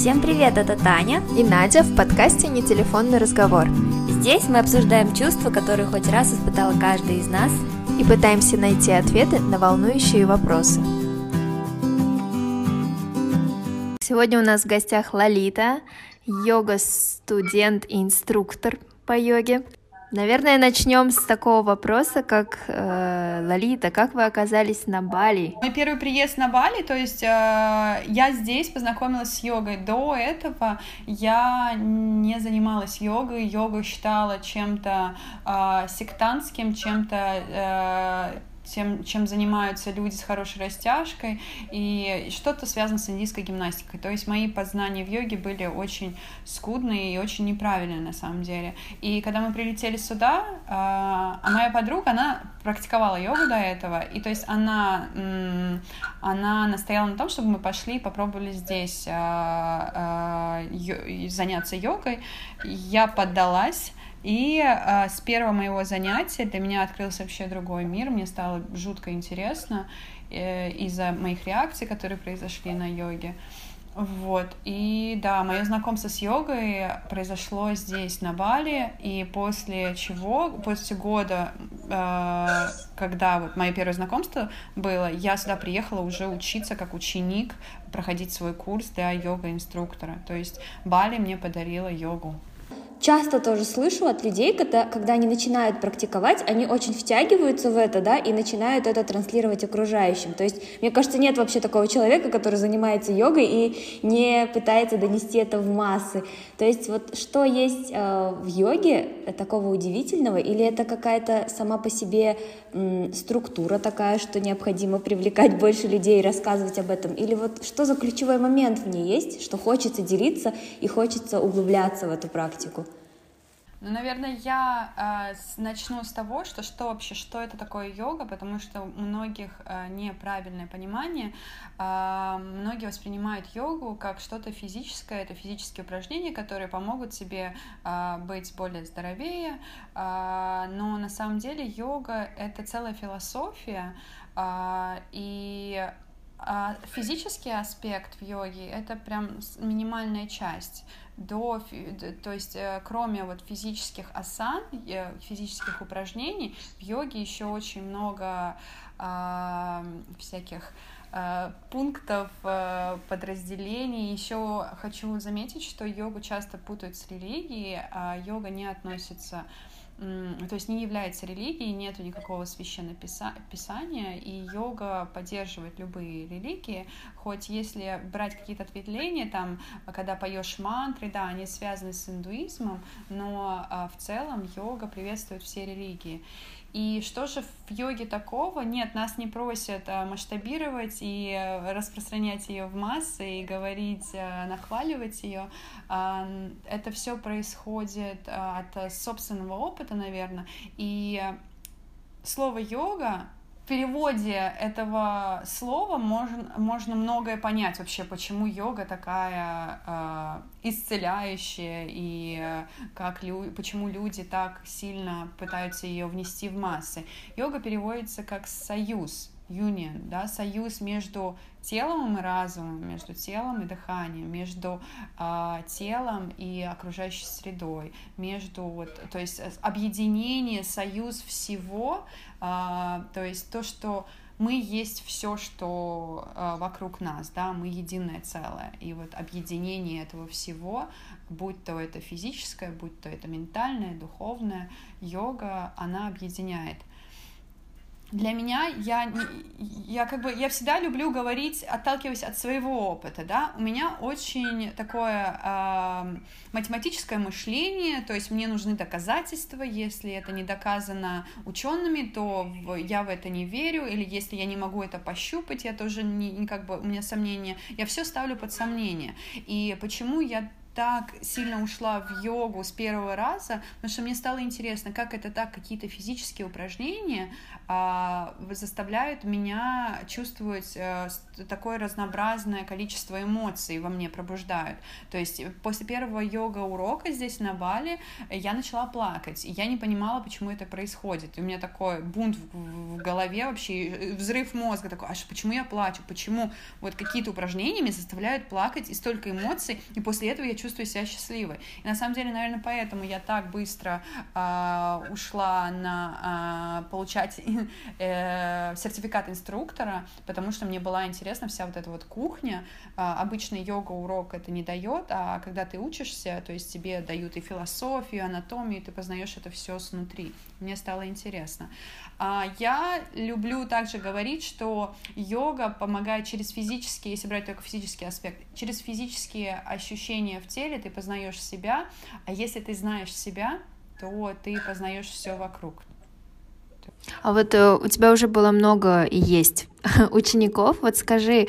Всем привет, это Таня и Надя в подкасте «Не телефонный разговор». Здесь мы обсуждаем чувства, которые хоть раз испытал каждый из нас и пытаемся найти ответы на волнующие вопросы. Сегодня у нас в гостях Лолита, йога-студент и инструктор по йоге. Наверное, начнем с такого вопроса, как э, Лолита, как вы оказались на Бали? Мой первый приезд на Бали, то есть э, я здесь познакомилась с йогой. До этого я не занималась йогой, йогу считала чем-то э, сектантским, чем-то э, тем, чем занимаются люди с хорошей растяжкой, и что-то связано с индийской гимнастикой. То есть мои познания в йоге были очень скудные и очень неправильные на самом деле. И когда мы прилетели сюда, а, а моя подруга, она практиковала йогу до этого, и то есть она, она настояла на том, чтобы мы пошли и попробовали здесь а, а, заняться йогой. Я поддалась, и э, с первого моего занятия для меня открылся вообще другой мир, мне стало жутко интересно э, из-за моих реакций, которые произошли на йоге. Вот, и да, мое знакомство с йогой произошло здесь, на Бали, и после чего, после года, э, когда вот мое первое знакомство было, я сюда приехала уже учиться как ученик, проходить свой курс для йога-инструктора. То есть Бали мне подарила йогу часто тоже слышу от людей, когда, когда они начинают практиковать, они очень втягиваются в это, да, и начинают это транслировать окружающим. То есть, мне кажется, нет вообще такого человека, который занимается йогой и не пытается донести это в массы. То есть, вот что есть э, в йоге такого удивительного, или это какая-то сама по себе м, структура такая, что необходимо привлекать больше людей и рассказывать об этом, или вот что за ключевой момент в ней есть, что хочется делиться и хочется углубляться в эту практику? Ну, наверное, я э, начну с того, что что вообще, что это такое йога, потому что у многих э, неправильное понимание. Э, многие воспринимают йогу как что-то физическое, это физические упражнения, которые помогут себе э, быть более здоровее, э, но на самом деле йога — это целая философия, э, и а физический аспект в йоге — это прям минимальная часть до, то есть э, кроме вот физических асан, физических упражнений, в йоге еще очень много э, всяких э, пунктов, э, подразделений. Еще хочу заметить, что йогу часто путают с религией, а йога не относится то есть не является религией, нету никакого священного писания, и йога поддерживает любые религии, хоть если брать какие-то ответвления, там, когда поешь мантры, да, они связаны с индуизмом, но а, в целом йога приветствует все религии. И что же в йоге такого? Нет, нас не просят а, масштабировать и э, распространять ее в массы и говорить, а, нахваливать ее. А, это все происходит от собственного опыта, наверное. И слово йога переводе этого слова можно, можно многое понять вообще, почему йога такая э, исцеляющая и э, как лю почему люди так сильно пытаются ее внести в массы. Йога переводится как союз, union, да, союз между телом и разумом, между телом и дыханием, между э, телом и окружающей средой, между вот, то есть э, объединение, союз всего, э, то есть то, что мы есть все, что э, вокруг нас, да, мы единое целое, и вот объединение этого всего, будь то это физическое, будь то это ментальное, духовное, йога, она объединяет для меня я, я как бы, я всегда люблю говорить, отталкиваясь от своего опыта, да, у меня очень такое э, математическое мышление, то есть мне нужны доказательства, если это не доказано учеными, то я в это не верю, или если я не могу это пощупать, я тоже не, как бы, у меня сомнения, я все ставлю под сомнение, и почему я так сильно ушла в йогу с первого раза, потому что мне стало интересно, как это так, какие-то физические упражнения заставляют меня чувствовать а, такое разнообразное количество эмоций во мне пробуждают. То есть после первого йога-урока здесь на Бали я начала плакать, и я не понимала, почему это происходит. И у меня такой бунт в, голове вообще, взрыв мозга такой, а почему я плачу, почему вот какие-то упражнения меня заставляют плакать и столько эмоций, и после этого я чувствую себя счастливой. И на самом деле, наверное, поэтому я так быстро э, ушла на э, получать э, сертификат инструктора, потому что мне была интересна вся вот эта вот кухня. Э, обычный йога-урок это не дает, а когда ты учишься, то есть тебе дают и философию, анатомию, и ты познаешь это все снутри. Мне стало интересно. А я люблю также говорить, что йога помогает через физические, если брать только физический аспект, через физические ощущения в теле ты познаешь себя, а если ты знаешь себя, то ты познаешь все вокруг. А вот э, у тебя уже было много и есть учеников. Вот скажи,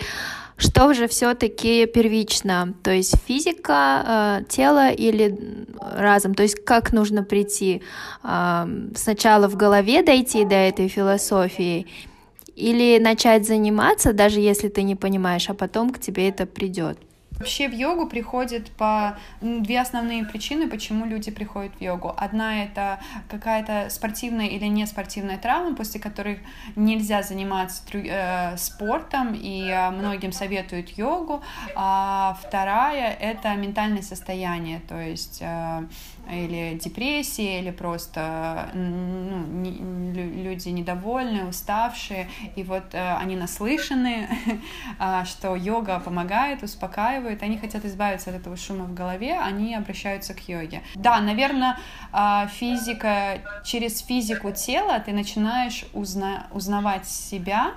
что же все-таки первично? То есть физика э, тела или разом? То есть как нужно прийти? Э, сначала в голове дойти до этой философии или начать заниматься, даже если ты не понимаешь, а потом к тебе это придет? Вообще в йогу приходят по две основные причины, почему люди приходят в йогу. Одна это какая-то спортивная или не спортивная травма, после которых нельзя заниматься э, спортом, и э, многим советуют йогу. А вторая это ментальное состояние, то есть э, или депрессия, или просто ну, не, люди недовольны, уставшие, и вот э, они наслышаны, э, что йога помогает, успокаивает, они хотят избавиться от этого шума в голове, они обращаются к йоге. Да, наверное, э, физика, через физику тела ты начинаешь узна, узнавать себя,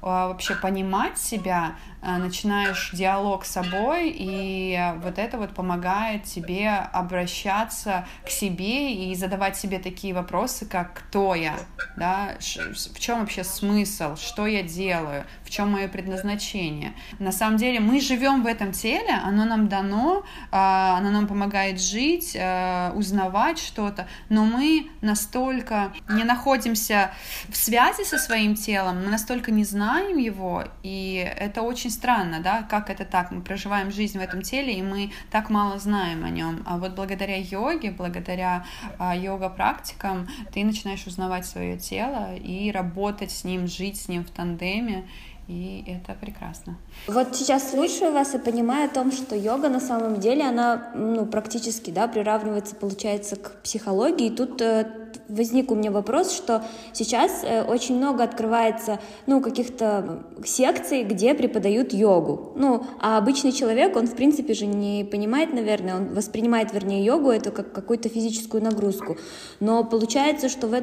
э, вообще понимать себя, начинаешь диалог с собой, и вот это вот помогает тебе обращаться к себе и задавать себе такие вопросы, как «Кто я?», да? в чем вообще смысл, что я делаю, в чем мое предназначение. На самом деле мы живем в этом теле, оно нам дано, э, оно нам помогает жить, э, узнавать что-то, но мы настолько не находимся в связи со своим телом, мы настолько не знаем его, и это очень очень странно, да, как это так, мы проживаем жизнь в этом теле, и мы так мало знаем о нем. А вот благодаря йоге, благодаря а, йога-практикам, ты начинаешь узнавать свое тело и работать с ним, жить с ним в тандеме, и это прекрасно. Вот сейчас слушаю вас и понимаю о том, что йога на самом деле, она ну, практически да, приравнивается, получается, к психологии. И тут э, возник у меня вопрос, что сейчас э, очень много открывается ну, каких-то секций, где преподают йогу. Ну, а обычный человек, он в принципе же не понимает, наверное, он воспринимает, вернее, йогу это как какую-то физическую нагрузку. Но получается, что в,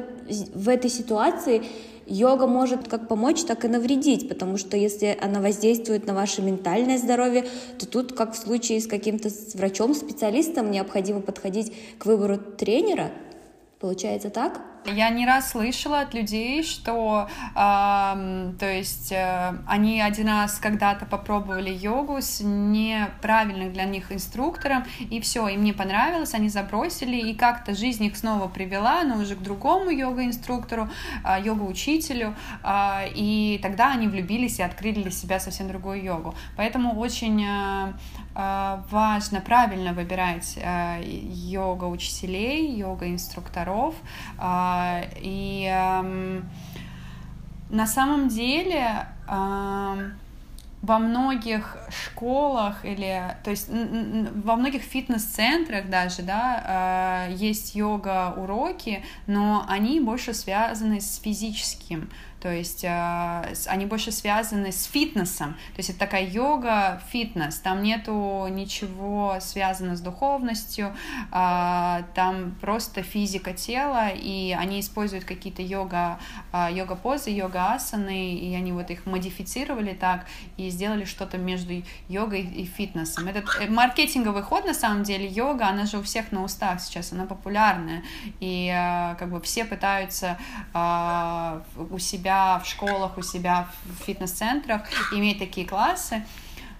в этой ситуации йога может как помочь, так и навредить, потому что если она воздействует на ваше ментальное здоровье, то тут, как в случае с каким-то врачом-специалистом, необходимо подходить к выбору тренера. Получается так? Я не раз слышала от людей, что, э, то есть, э, они один раз когда-то попробовали йогу с неправильным для них инструктором, и все, им не понравилось, они забросили, и как-то жизнь их снова привела, но уже к другому йога-инструктору, э, йога-учителю, э, и тогда они влюбились и открыли для себя совсем другую йогу. Поэтому очень э, важно правильно выбирать э, йога-учителей, йога-инструкторов, э, и на самом деле во многих школах или, то есть во многих фитнес-центрах даже, да, есть йога-уроки, но они больше связаны с физическим, то есть э, они больше связаны с фитнесом, то есть это такая йога, фитнес, там нету ничего связано с духовностью, э, там просто физика тела, и они используют какие-то йога, э, йога-позы, йога-асаны, и они вот их модифицировали так и сделали что-то между йогой и фитнесом. Этот э, маркетинговый ход, на самом деле, йога, она же у всех на устах сейчас, она популярная, и э, как бы все пытаются э, у себя в школах, у себя в фитнес-центрах, иметь такие классы,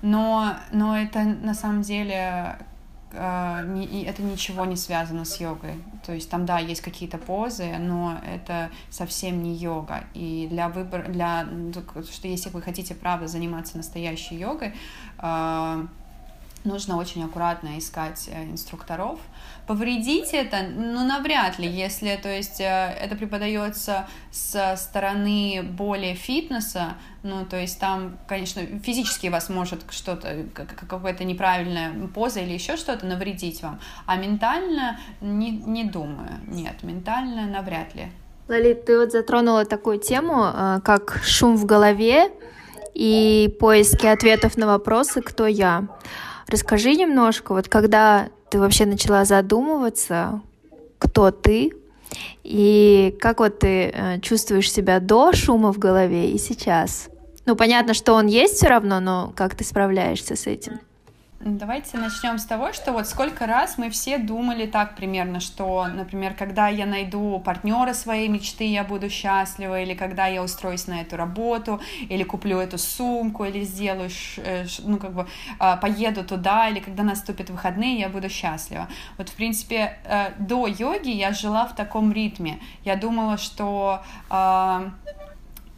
но, но это на самом деле э, это ничего не связано с йогой. То есть там, да, есть какие-то позы, но это совсем не йога. И для выбора, для, ну, что если вы хотите, правда, заниматься настоящей йогой, э, нужно очень аккуратно искать э, инструкторов. Повредить это, ну, навряд ли, если, то есть, э, это преподается со стороны более фитнеса, ну, то есть там, конечно, физически вас может что-то, какая-то неправильная поза или еще что-то навредить вам, а ментально не, не думаю, нет, ментально навряд ли. Лолит, ты вот затронула такую тему, э, как шум в голове и поиски ответов на вопросы «Кто я?». Расскажи немножко, вот когда ты вообще начала задумываться, кто ты, и как вот ты э, чувствуешь себя до шума в голове и сейчас? Ну, понятно, что он есть все равно, но как ты справляешься с этим? Давайте начнем с того, что вот сколько раз мы все думали так примерно, что, например, когда я найду партнера своей мечты, я буду счастлива, или когда я устроюсь на эту работу, или куплю эту сумку, или сделаю, э, ну, как бы, а, поеду туда, или когда наступят выходные, я буду счастлива. Вот, в принципе, э, до йоги я жила в таком ритме. Я думала, что а,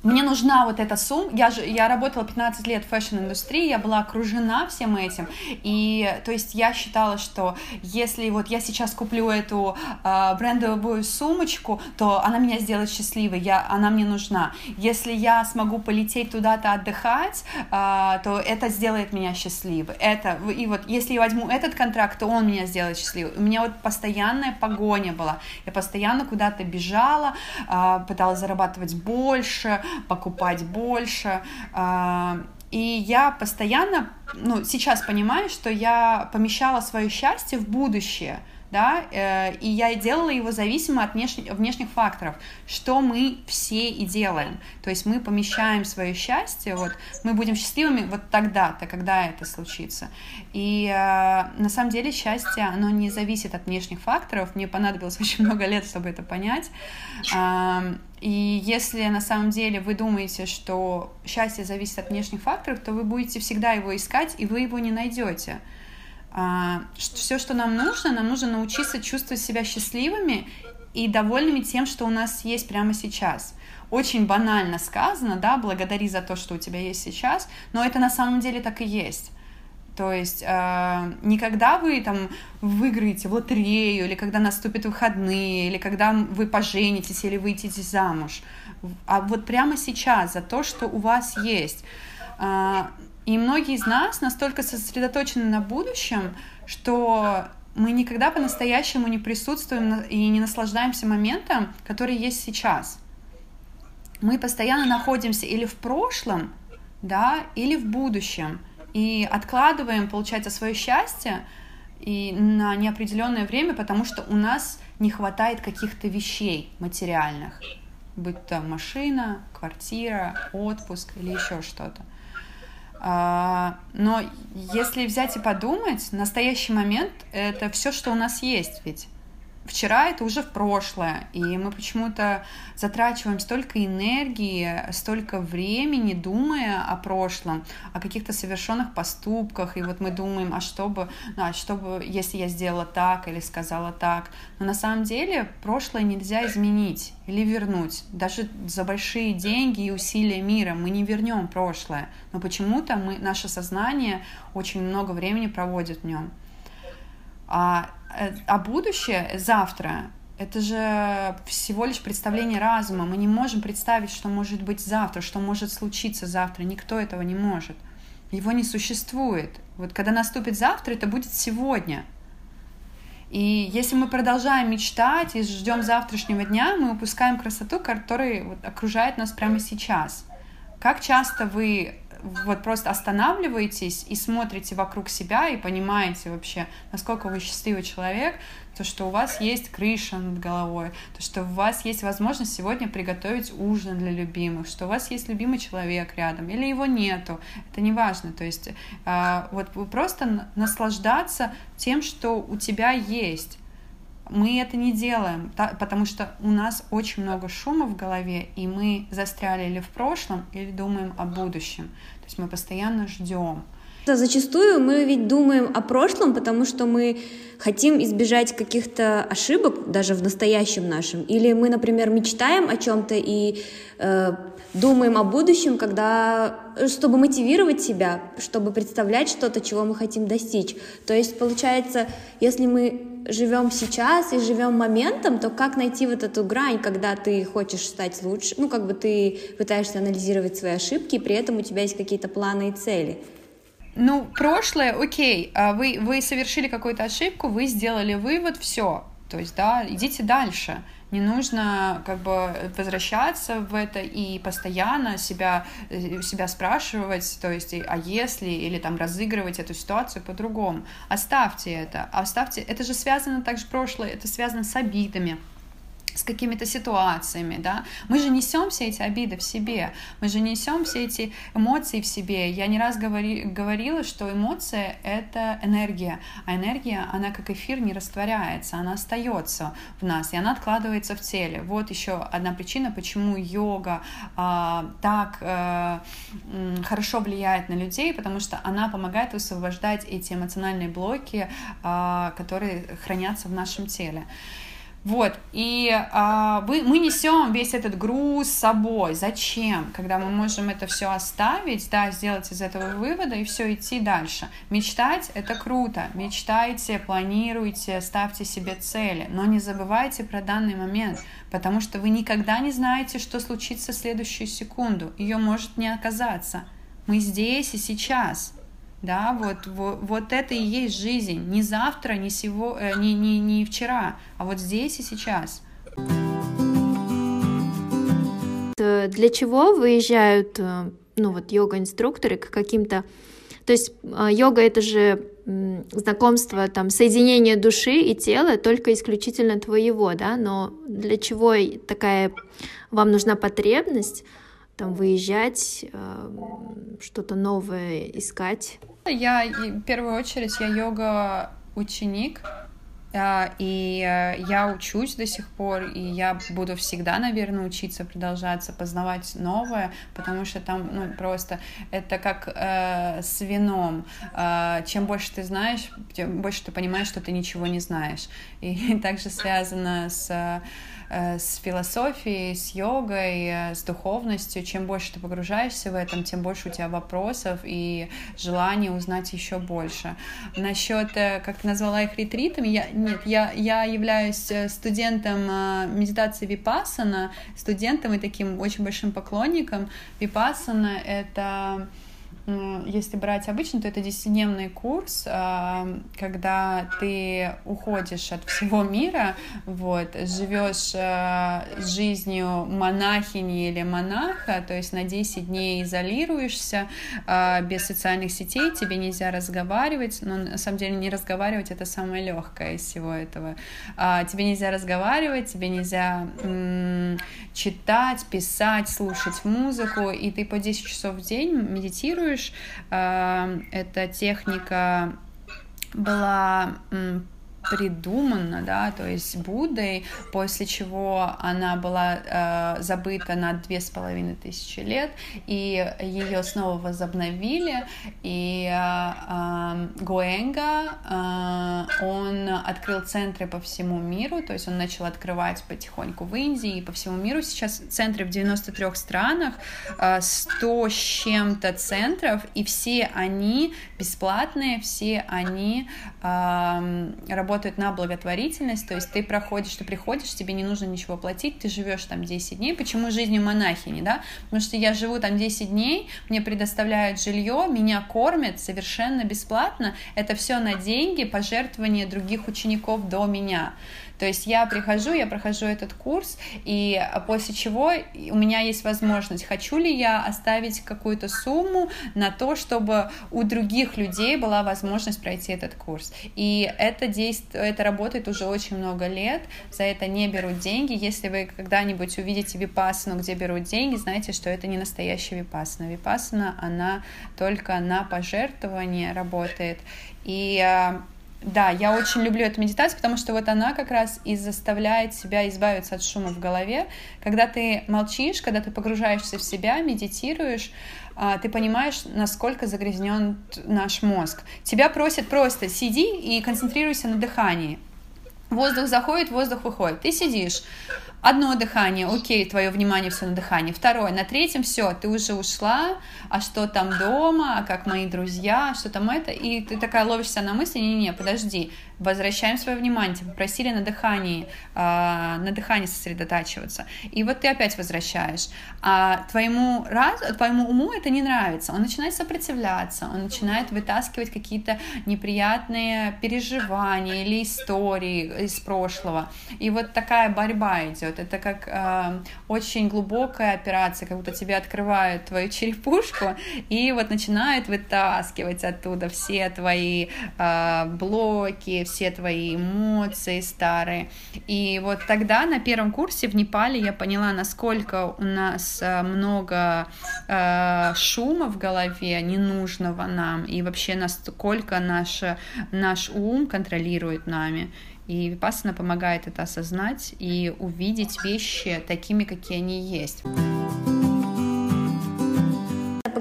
мне нужна вот эта сумма, я, же, я работала 15 лет в fashion -индустрии, я была окружена всем этим, и то есть я считала, что если вот я сейчас куплю эту э, брендовую сумочку, то она меня сделает счастливой, я, она мне нужна. Если я смогу полететь туда-то отдыхать, э, то это сделает меня счастливой. Это, и вот если я возьму этот контракт, то он меня сделает счастливой. У меня вот постоянная погоня была, я постоянно куда-то бежала, э, пыталась зарабатывать больше, покупать больше. А, и я постоянно, ну, сейчас понимаю, что я помещала свое счастье в будущее – да, э, и я делала его зависимо от внешних, внешних факторов, что мы все и делаем. То есть мы помещаем свое счастье, вот мы будем счастливыми вот тогда-то, когда это случится. И э, на самом деле счастье, оно не зависит от внешних факторов. Мне понадобилось очень много лет, чтобы это понять. И если на самом деле вы думаете, что счастье зависит от внешних факторов, то вы будете всегда его искать, и вы его не найдете. А, все, что нам нужно, нам нужно научиться чувствовать себя счастливыми и довольными тем, что у нас есть прямо сейчас. Очень банально сказано, да, благодари за то, что у тебя есть сейчас, но это на самом деле так и есть. То есть э, не когда вы там выиграете в лотерею, или когда наступят выходные, или когда вы поженитесь, или выйдете замуж, а вот прямо сейчас за то, что у вас есть. Э, и многие из нас настолько сосредоточены на будущем, что мы никогда по-настоящему не присутствуем и не наслаждаемся моментом, который есть сейчас. Мы постоянно находимся или в прошлом, да, или в будущем. И откладываем, получается, свое счастье и на неопределенное время, потому что у нас не хватает каких-то вещей материальных, будь то машина, квартира, отпуск или еще что-то. А, но если взять и подумать, настоящий момент — это все, что у нас есть ведь вчера это уже в прошлое, и мы почему-то затрачиваем столько энергии, столько времени, думая о прошлом, о каких-то совершенных поступках, и вот мы думаем, а что бы, ну, а что бы, если я сделала так или сказала так. Но на самом деле прошлое нельзя изменить или вернуть. Даже за большие деньги и усилия мира мы не вернем прошлое, но почему-то мы, наше сознание очень много времени проводит в нем. А Э, а будущее завтра это же всего лишь представление разума. Мы не можем представить, что может быть завтра, что может случиться завтра. Никто этого не может. Его не существует. Вот когда наступит завтра, это будет сегодня. И если мы продолжаем мечтать и ждем завтрашнего дня, мы упускаем красоту, которая вот окружает нас прямо сейчас. Как часто вы вот просто останавливаетесь и смотрите вокруг себя и понимаете вообще, насколько вы счастливый человек, то, что у вас есть крыша над головой, то, что у вас есть возможность сегодня приготовить ужин для любимых, что у вас есть любимый человек рядом, или его нету, это не важно, то есть э, вот просто наслаждаться тем, что у тебя есть, мы это не делаем, потому что у нас очень много шума в голове, и мы застряли или в прошлом, или думаем о будущем. То есть мы постоянно ждем. Зачастую мы ведь думаем о прошлом, потому что мы хотим избежать каких-то ошибок даже в настоящем нашем. Или мы, например, мечтаем о чем-то и э, думаем о будущем, когда чтобы мотивировать себя, чтобы представлять что-то, чего мы хотим достичь. То есть получается, если мы живем сейчас и живем моментом, то как найти вот эту грань, когда ты хочешь стать лучше, ну как бы ты пытаешься анализировать свои ошибки, и при этом у тебя есть какие-то планы и цели. Ну, прошлое, окей, а вы, вы совершили какую-то ошибку, вы сделали вывод, все. То есть, да, идите дальше. Не нужно как бы возвращаться в это и постоянно себя, э, себя спрашивать, то есть, а если, или там разыгрывать эту ситуацию по-другому. Оставьте это, оставьте, это же связано также прошлое, это связано с обидами, с какими-то ситуациями, да, мы же несем все эти обиды в себе, мы же несем все эти эмоции в себе. Я не раз говори, говорила, что эмоция — это энергия, а энергия, она как эфир не растворяется, она остается в нас, и она откладывается в теле. Вот еще одна причина, почему йога а, так а, хорошо влияет на людей, потому что она помогает высвобождать эти эмоциональные блоки, а, которые хранятся в нашем теле. Вот, и а, вы, мы несем весь этот груз с собой. Зачем? Когда мы можем это все оставить, да, сделать из этого вывода и все идти дальше. Мечтать это круто. Мечтайте, планируйте, ставьте себе цели, но не забывайте про данный момент, потому что вы никогда не знаете, что случится в следующую секунду. Ее может не оказаться. Мы здесь и сейчас да, вот, вот, вот это и есть жизнь, не завтра, не, сего, э, не, не, не вчера, а вот здесь и сейчас. Для чего выезжают, э, ну вот, йога-инструкторы к каким-то... То есть э, йога — это же знакомство, там, соединение души и тела только исключительно твоего, да, но для чего такая вам нужна потребность там выезжать, что-то новое искать? Я в первую очередь я йога ученик, а, и э, я учусь до сих пор, и я буду всегда, наверное, учиться, продолжаться, познавать новое, потому что там, ну, просто это как э, с вином. Э, чем больше ты знаешь, тем больше ты понимаешь, что ты ничего не знаешь. И также связано с с философией, с йогой, э, с духовностью. Чем больше ты погружаешься в этом, тем больше у тебя вопросов и желания узнать еще больше. Насчет, э, как ты назвала их ретритами, я, нет, я, я являюсь студентом медитации Випассана, студентом и таким очень большим поклонником. Випассана — это если брать обычно, то это десятидневный курс, а, когда ты уходишь от всего мира, вот, живешь а, жизнью монахини или монаха, то есть на 10 дней изолируешься а, без социальных сетей, тебе нельзя разговаривать, но на самом деле не разговаривать это самое легкое из всего этого. Тебе нельзя разговаривать, тебе нельзя читать, писать, слушать музыку, и ты по 10 часов в день медитируешь. Эм, эта техника была придумана, да, то есть Буддой, после чего она была э, забыта на две с половиной тысячи лет, и ее снова возобновили, и э, э, Гоэнга, э, он открыл центры по всему миру, то есть он начал открывать потихоньку в Индии и по всему миру, сейчас центры в 93 странах, э, 100 с чем-то центров, и все они бесплатные, все они э, работают работают на благотворительность, то есть ты проходишь, ты приходишь, тебе не нужно ничего платить, ты живешь там 10 дней. Почему жизнью монахини, да? Потому что я живу там 10 дней, мне предоставляют жилье, меня кормят совершенно бесплатно. Это все на деньги, пожертвования других учеников до меня. То есть я прихожу, я прохожу этот курс, и после чего у меня есть возможность, хочу ли я оставить какую-то сумму на то, чтобы у других людей была возможность пройти этот курс. И это действие, это работает уже очень много лет, за это не берут деньги. Если вы когда-нибудь увидите випассану, где берут деньги, знаете, что это не настоящая випассана. Випассана, она только на пожертвование работает. И а, да, я очень люблю эту медитацию, потому что вот она как раз и заставляет себя избавиться от шума в голове. Когда ты молчишь, когда ты погружаешься в себя, медитируешь, а, ты понимаешь, насколько загрязнен наш мозг. Тебя просят просто сиди и концентрируйся на дыхании. Воздух заходит, воздух выходит. Ты сидишь, Одно дыхание, окей, твое внимание все на дыхании. Второе, на третьем все, ты уже ушла, а что там дома, а как мои друзья, что там это, и ты такая ловишься на мысли, не-не, подожди, возвращаем свое внимание, попросили на дыхании, э, на дыхании сосредотачиваться, и вот ты опять возвращаешь, а твоему, раз, твоему уму это не нравится, он начинает сопротивляться, он начинает вытаскивать какие-то неприятные переживания или истории из прошлого, и вот такая борьба идет, это как э, очень глубокая операция, как будто тебе открывают твою черепушку и вот начинают вытаскивать оттуда все твои э, блоки, все твои эмоции старые. И вот тогда на первом курсе в Непале я поняла, насколько у нас э, много э, шума в голове, ненужного нам, и вообще насколько наш, наш ум контролирует нами. И Випассана помогает это осознать и увидеть вещи такими, какие они есть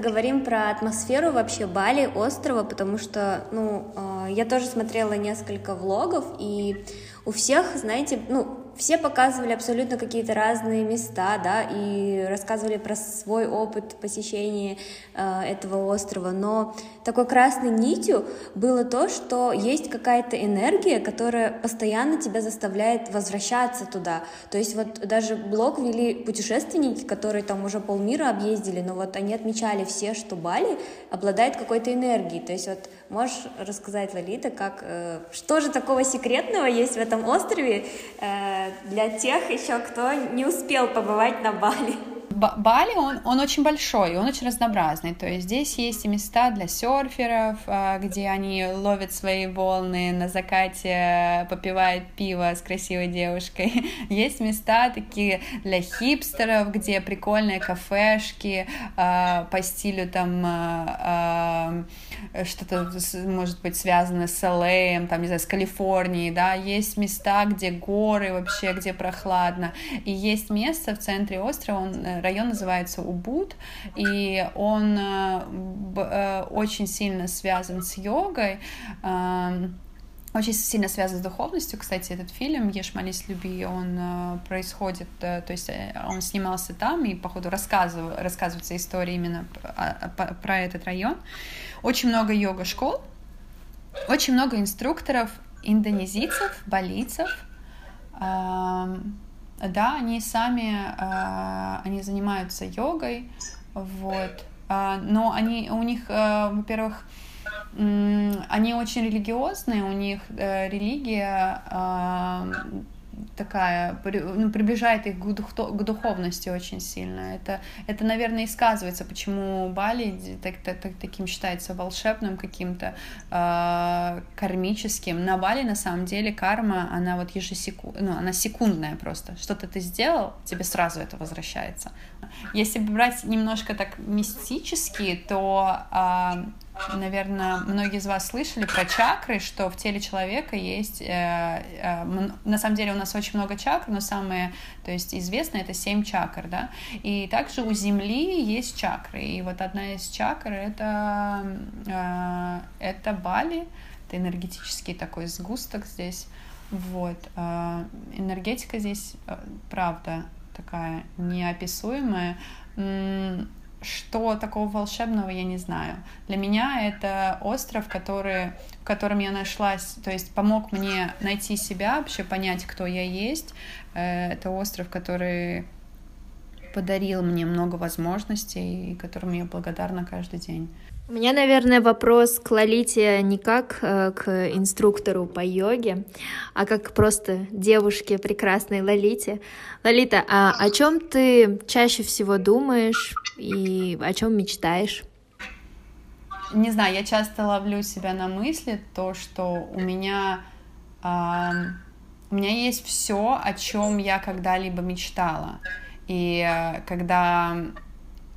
поговорим про атмосферу вообще Бали, острова, потому что, ну, а, я тоже смотрела несколько влогов, и у всех, знаете, ну, все показывали абсолютно какие-то разные места, да, и рассказывали про свой опыт посещения э, этого острова, но такой красной нитью было то, что есть какая-то энергия, которая постоянно тебя заставляет возвращаться туда. То есть вот даже блог вели путешественники, которые там уже полмира объездили, но вот они отмечали все, что Бали обладает какой-то энергией. То есть вот можешь рассказать, Лолита, как, э, что же такого секретного есть в этом острове, э, для тех еще, кто не успел побывать на Бали. Бали, он, он очень большой, он очень разнообразный. То есть здесь есть и места для серферов, а, где они ловят свои волны на закате, попивают пиво с красивой девушкой. Есть места такие для хипстеров, где прикольные кафешки а, по стилю там а, что-то может быть связано с LA, там, не знаю, с Калифорнией, да, есть места, где горы вообще, где прохладно, и есть место в центре острова, он, э, район называется Убуд, и он э, э, очень сильно связан с йогой, эм, очень сильно связан с духовностью. Кстати, этот фильм «Ешь, молись, люби», он э, происходит, э, то есть э, он снимался там, и, походу, рассказыв, рассказывается история именно про, про этот район. Очень много йога-школ, очень много инструкторов индонезийцев, балийцев. Да, они сами, э, они занимаются йогой, вот. Э, но они, у них, э, во-первых, они очень религиозные, у них э, религия такая, ну, приближает их к, дух, к духовности очень сильно. Это, это, наверное, и сказывается, почему Бали так, так, так, таким считается волшебным каким-то, э, кармическим. На Бали, на самом деле, карма, она вот ежесекунд, ну, она секундная просто. Что-то ты сделал, тебе сразу это возвращается. Если брать немножко так мистически, то э, наверное, многие из вас слышали про чакры, что в теле человека есть, э, э, на самом деле у нас очень много чакр, но самые, то есть известные это семь чакр, да, и также у Земли есть чакры, и вот одна из чакр это, э, это Бали, это энергетический такой сгусток здесь, вот, энергетика здесь, правда, такая неописуемая, что такого волшебного, я не знаю. Для меня это остров, который, в котором я нашлась, то есть помог мне найти себя, вообще понять, кто я есть. Э, это остров, который подарил мне много возможностей, и которому я благодарна каждый день. У меня, наверное, вопрос к Лолите не как э, к инструктору по йоге, а как просто девушке прекрасной Лолите. Лолита, а о чем ты чаще всего думаешь и о чем мечтаешь? Не знаю, я часто ловлю себя на мысли то, что у меня э, у меня есть все, о чем я когда-либо мечтала. И э, когда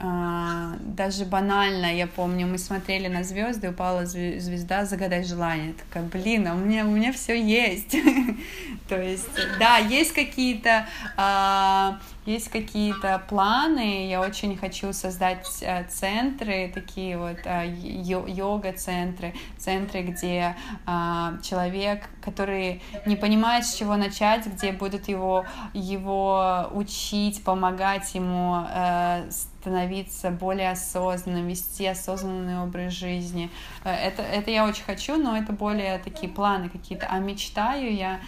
даже банально, я помню, мы смотрели на звезды, упала звезда, загадай желание. Такая, блин, а у меня, у меня все есть. То есть, да, есть какие-то а, есть какие-то планы, я очень хочу создать э, центры, такие вот э, йога-центры, центры, где а, человек, который не понимает, с чего начать, где будут его, его учить, помогать ему э, становиться более осознанным, вести осознанный образ жизни. Это, это я очень хочу, но это более такие планы какие-то. А мечтаю я...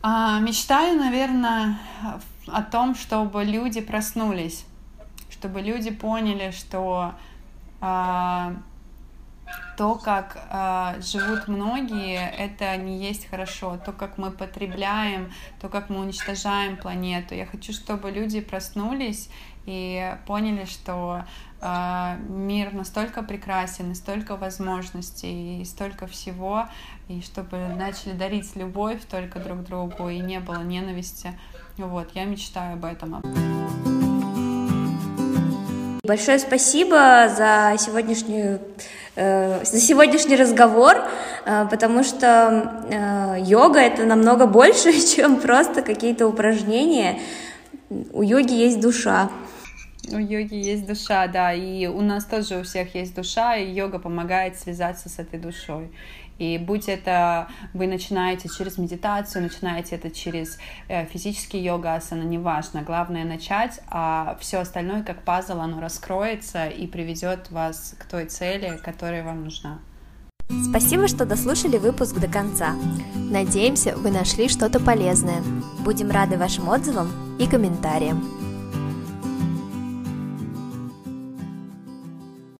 А, мечтаю, наверное, о том, чтобы люди проснулись, чтобы люди поняли, что а, то, как а, живут многие, это не есть хорошо. То, как мы потребляем, то, как мы уничтожаем планету. Я хочу, чтобы люди проснулись и поняли, что э, мир настолько прекрасен, и столько возможностей, и столько всего, и чтобы начали дарить любовь только друг другу, и не было ненависти. Вот, я мечтаю об этом. Большое спасибо за сегодняшнюю э, за сегодняшний разговор, э, потому что э, йога это намного больше, чем просто какие-то упражнения. У йоги есть душа. У йоги есть душа, да, и у нас тоже у всех есть душа, и йога помогает связаться с этой душой. И будь это вы начинаете через медитацию, начинаете это через э, физический йога асана, неважно. Главное начать, а все остальное, как пазл, оно раскроется и приведет вас к той цели, которая вам нужна. Спасибо, что дослушали выпуск до конца. Надеемся, вы нашли что-то полезное. Будем рады вашим отзывам и комментариям.